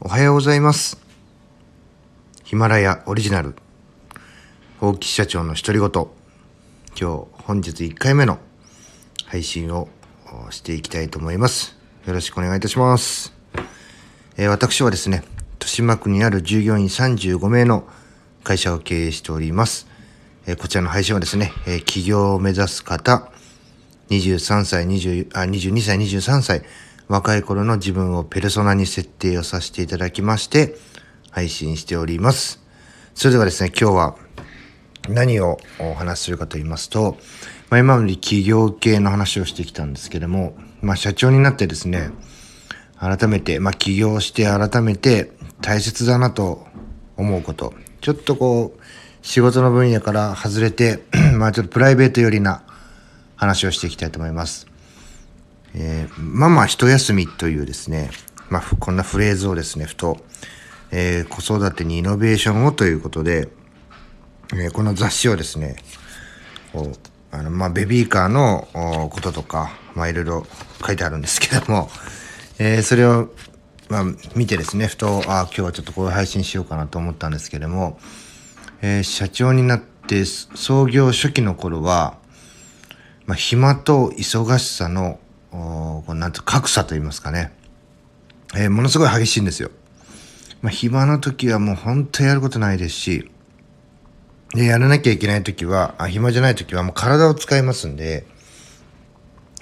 おはようございます。ヒマラヤオリジナル、大木社長の独り言。今日、本日1回目の配信をしていきたいと思います。よろしくお願いいたします。えー私はですね、豊島区にある従業員35名の会社を経営しております。えーこちらの配信はですね、えー起業を目指す方、23歳、20あ22歳、23歳、若い頃の自分をペルソナに設定をさせていただきまして、配信しております。それではですね、今日は何をお話しするかと言いますと、まあ、今まで企業系の話をしてきたんですけども、まあ、社長になってですね、改めて、まあ、起業して改めて大切だなと思うこと。ちょっとこう、仕事の分野から外れて、まあちょっとプライベート寄りな話をしていきたいと思います。えーママ一休みというですね、まあこんなフレーズをですね、ふと、えー子育てにイノベーションをということで、えーこの雑誌をですね、こうあのまあ、ベビーカーのこととか、まあ、いろいろ書いてあるんですけども、えーそれを、まあ、見てですねふとあ今日はちょっとこういう配信しようかなと思ったんですけども、えー社長になって創業初期の頃は、まあ、暇と忙しさのこうなんて格差といいますかね、えーものすごい激しいんですよ。まあ、暇の時はもう本当やることないですしで、やらなきゃいけないときは、あ暇じゃないときはもう体を使いますんで、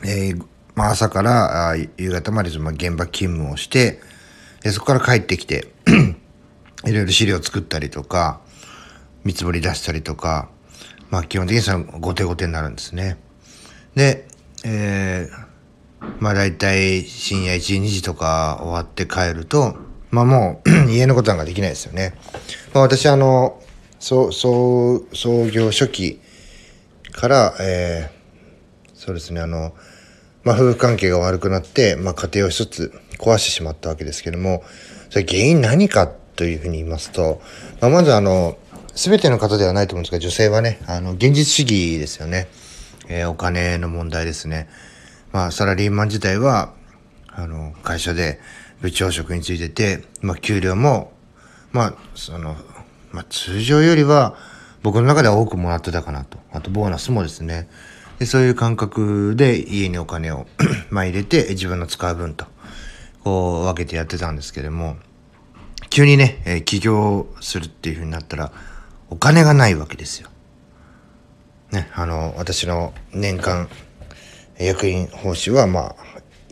えーまあ、朝からあ夕方までまあ現場勤務をして、でそこから帰ってきて、いろいろ資料作ったりとか、見積もり出したりとか、まあ基本的にその後手後手になるんですね。で、えーまあ大体深夜1 2時とか終わって帰ると、まあもう 家のことなんかできないですよね。まあ私あの、そう、そう、創業初期から、えーそうですね、あの、まあ夫婦関係が悪くなって、まあ家庭を一つ壊してしまったわけですけども、それ原因何かというふうに言いますと、まあまずあの、すべての方ではないと思うんですが、女性はね、あの、現実主義ですよね。えーお金の問題ですね。まあ、サラリーマン自体は、あの、会社で部長職についてて、まあ、給料も、まあ、その、まあ、通常よりは、僕の中では多くもらってたかなと。あと、ボーナスもですね。で、そういう感覚で家にお金を、まあ、入れて、自分の使う分と、こう、分けてやってたんですけれども、急にね、えー起業するっていうふうになったら、お金がないわけですよ。ね、あの、私の年間役員報酬は、まあ、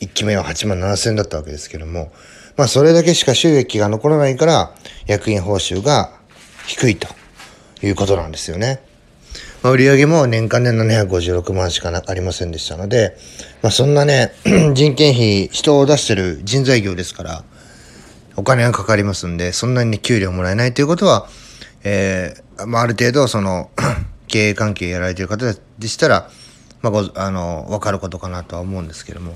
1期目は8万7千円だったわけですけども、まあ、それだけしか収益が残らないから、役員報酬が低いということなんですよね。まあ、売上も年間で756万しかなありませんでしたので、まあ、そんなね、人件費、人を出してる人材業ですから、お金がかかりますんで、そんなにね給料もらえないということは、えーまあ、ある程度、その、経営関係やられてる方でしたら、まあ、あの、わかることかなとは思うんですけども。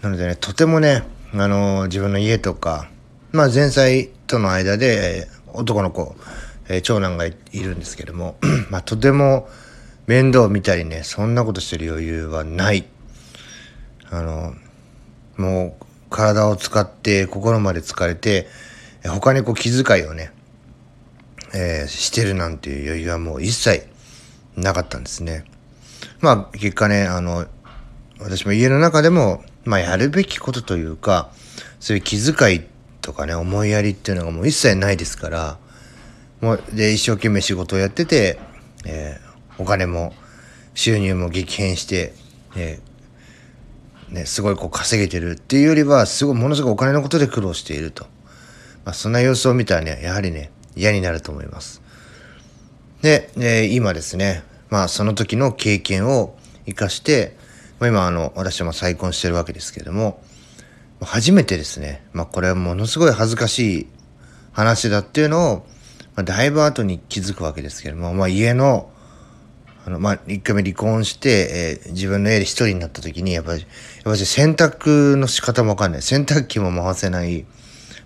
なのでね、とてもね、あの、自分の家とか、まあ、前妻との間で、男の子、えー長男がいるんですけども、まあ、とても面倒を見たりね、そんなことしてる余裕はない。あの、もう体を使って心まで疲れて他にこう気遣いをね、えーしてるなんていう余裕はもう一切なかったんですね。まあ結果ねあの私も家の中でも、まあ、やるべきことというかそういう気遣いとかね思いやりっていうのがもう一切ないですからもうで一生懸命仕事をやってて、えーお金も収入も激変して、えーね、すごいこう稼げてるっていうよりはすごいものすごいお金のことで苦労していると、まあ、そんな様子を見たらねやはりね嫌になると思います。で、えー今ですねまあその時の経験を生かして、まあ、今あの私はまあ再婚してるわけですけれども初めてですね、まあ、これはものすごい恥ずかしい話だっていうのを、まあ、だいぶ後に気づくわけですけれども、まあ、家のあの、まあ、一回目離婚して、えー自分の家で一人になった時に、やっぱり、やっぱり洗濯の仕方もわかんない。洗濯機も回せない。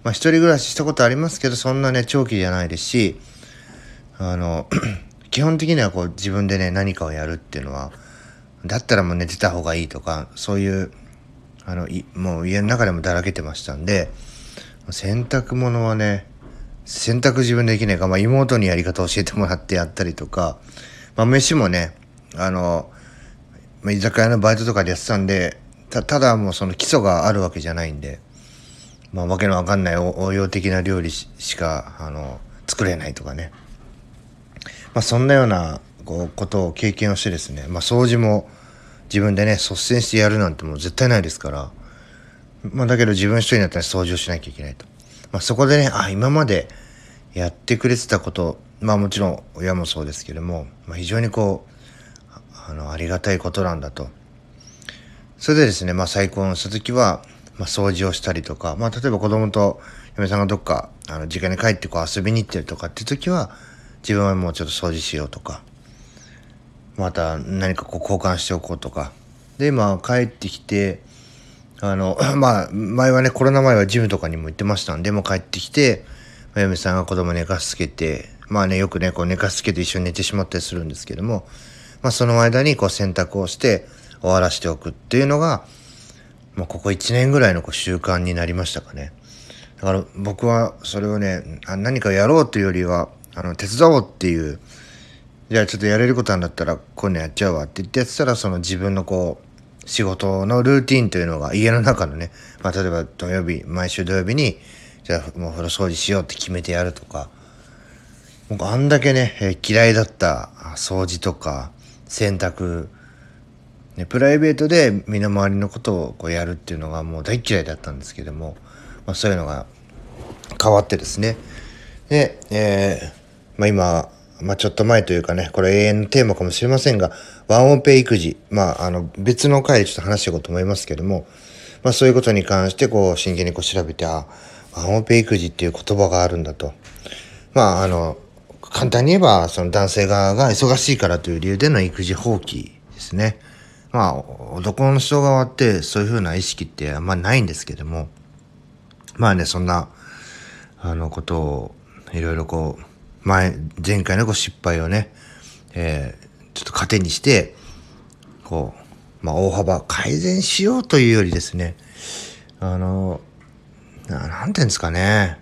まあ、一人暮らししたことありますけど、そんなね、長期じゃないですし、あの、基本的にはこう、自分でね、何かをやるっていうのは、だったらもう寝てた方がいいとか、そういう、あの、いもう家の中でもだらけてましたんで、洗濯物はね、洗濯自分でできないか、まあ、妹にやり方教えてもらってやったりとか、まあ、飯もね、あの、居酒屋のバイトとかでやってたんで、たただもうその基礎があるわけじゃないんで、まあ、わけのわかんない応用的な料理しか、あの、作れないとかね。まあ、そんなようなこうことを経験をしてですね、まあ、掃除も自分でね、率先してやるなんてもう絶対ないですから、まあ、だけど自分一人になったら掃除をしなきゃいけないと。まあ、そこでね、あ、今までやってくれてたこと、まあもちろん親もそうですけれども、まあ、非常にこう、あの、ありがたいことなんだと。それでですね、まあ再婚した時は、まあ掃除をしたりとか、まあ例えば子供と嫁さんがどっか、あの、時間に帰ってこう遊びに行ってるとかっていう時は、自分はもうちょっと掃除しようとか、また何かこう交換しておこうとか。で、まあ帰ってきて、あの、まあ、前はね、コロナ前はジムとかにも行ってましたんで、もう帰ってきて、嫁さんが子供寝かしつけて、まあね、よくね、こう寝かしつけて一緒に寝てしまったりするんですけども、まあその間にこう洗濯をして終わらしておくっていうのが、まあここ1年ぐらいのこう習慣になりましたかね。だから僕はそれをね、何かやろうというよりは、あの、手伝おうっていう、じゃあちょっとやれることなんだったらこういうのやっちゃうわって言ってやってたら、その自分のこう、仕事のルーティンというのが家の中のね、まあ例えば土曜日、毎週土曜日に、じゃあもう風呂掃除しようって決めてやるとか、僕あんだけね、え、嫌いだった掃除とか洗濯、ね、プライベートで身の回りのことをこうやるっていうのがもう大嫌いだったんですけども、まあ、そういうのが変わってですね。で、えー、まあ、今、まあ、ちょっと前というかねこれ永遠のテーマかもしれませんがワンオペ育児まああの別の回でちょっと話していこうと思いますけども、まあ、そういうことに関してこう真剣にこう調べてあワンオペ育児っていう言葉があるんだと。まあ、あの、簡単に言えば、その男性側が忙しいからという理由での育児放棄ですね。まあ、男の人側ってそういうふうな意識ってあんまないんですけども、まあね、そんな、あのことを、いろいろこう、前、前回のこう失敗をね、えー、ちょっと糧にして、こう、まあ、大幅改善しようというよりですね、あの、ななんていうんですかね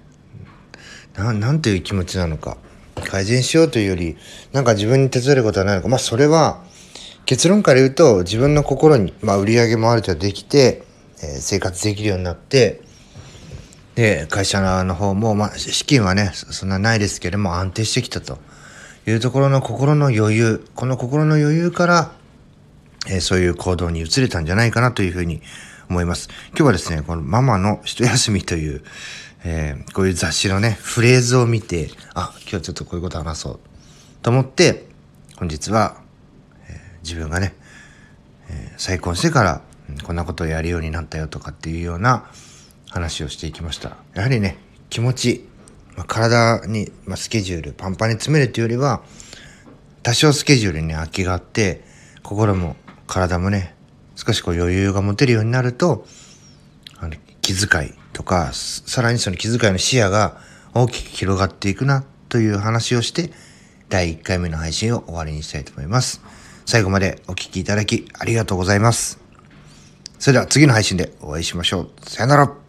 な。なんていう気持ちなのか。改善しようというより、なんか自分に手伝えることはないのか。まあそれは、結論から言うと自分の心に、まあ売り上げもある程度できて、えー、生活できるようになって、で、会社の方も、まあ資金はね、そんなないですけれども安定してきたというところの心の余裕、この心の余裕から、え、そういう行動に移れたんじゃないかなというふうに思います。今日はですね、このママの一休みという、えー、こういう雑誌のね、フレーズを見て、あ、今日ちょっとこういうこと話そうと思って、本日は、えー、自分がね、えー、再婚してから、こんなことをやるようになったよとかっていうような話をしていきました。やはりね、気持ち、まあ、体に、まあ、スケジュールパンパンに詰めるというよりは、多少スケジュールに空きがあって、心も体もね、少しこう余裕が持てるようになると、あの気遣いとか、さらにその気遣いの視野が大きく広がっていくなという話をして、第1回目の配信を終わりにしたいと思います。最後までお聴きいただきありがとうございます。それでは次の配信でお会いしましょう。さよなら。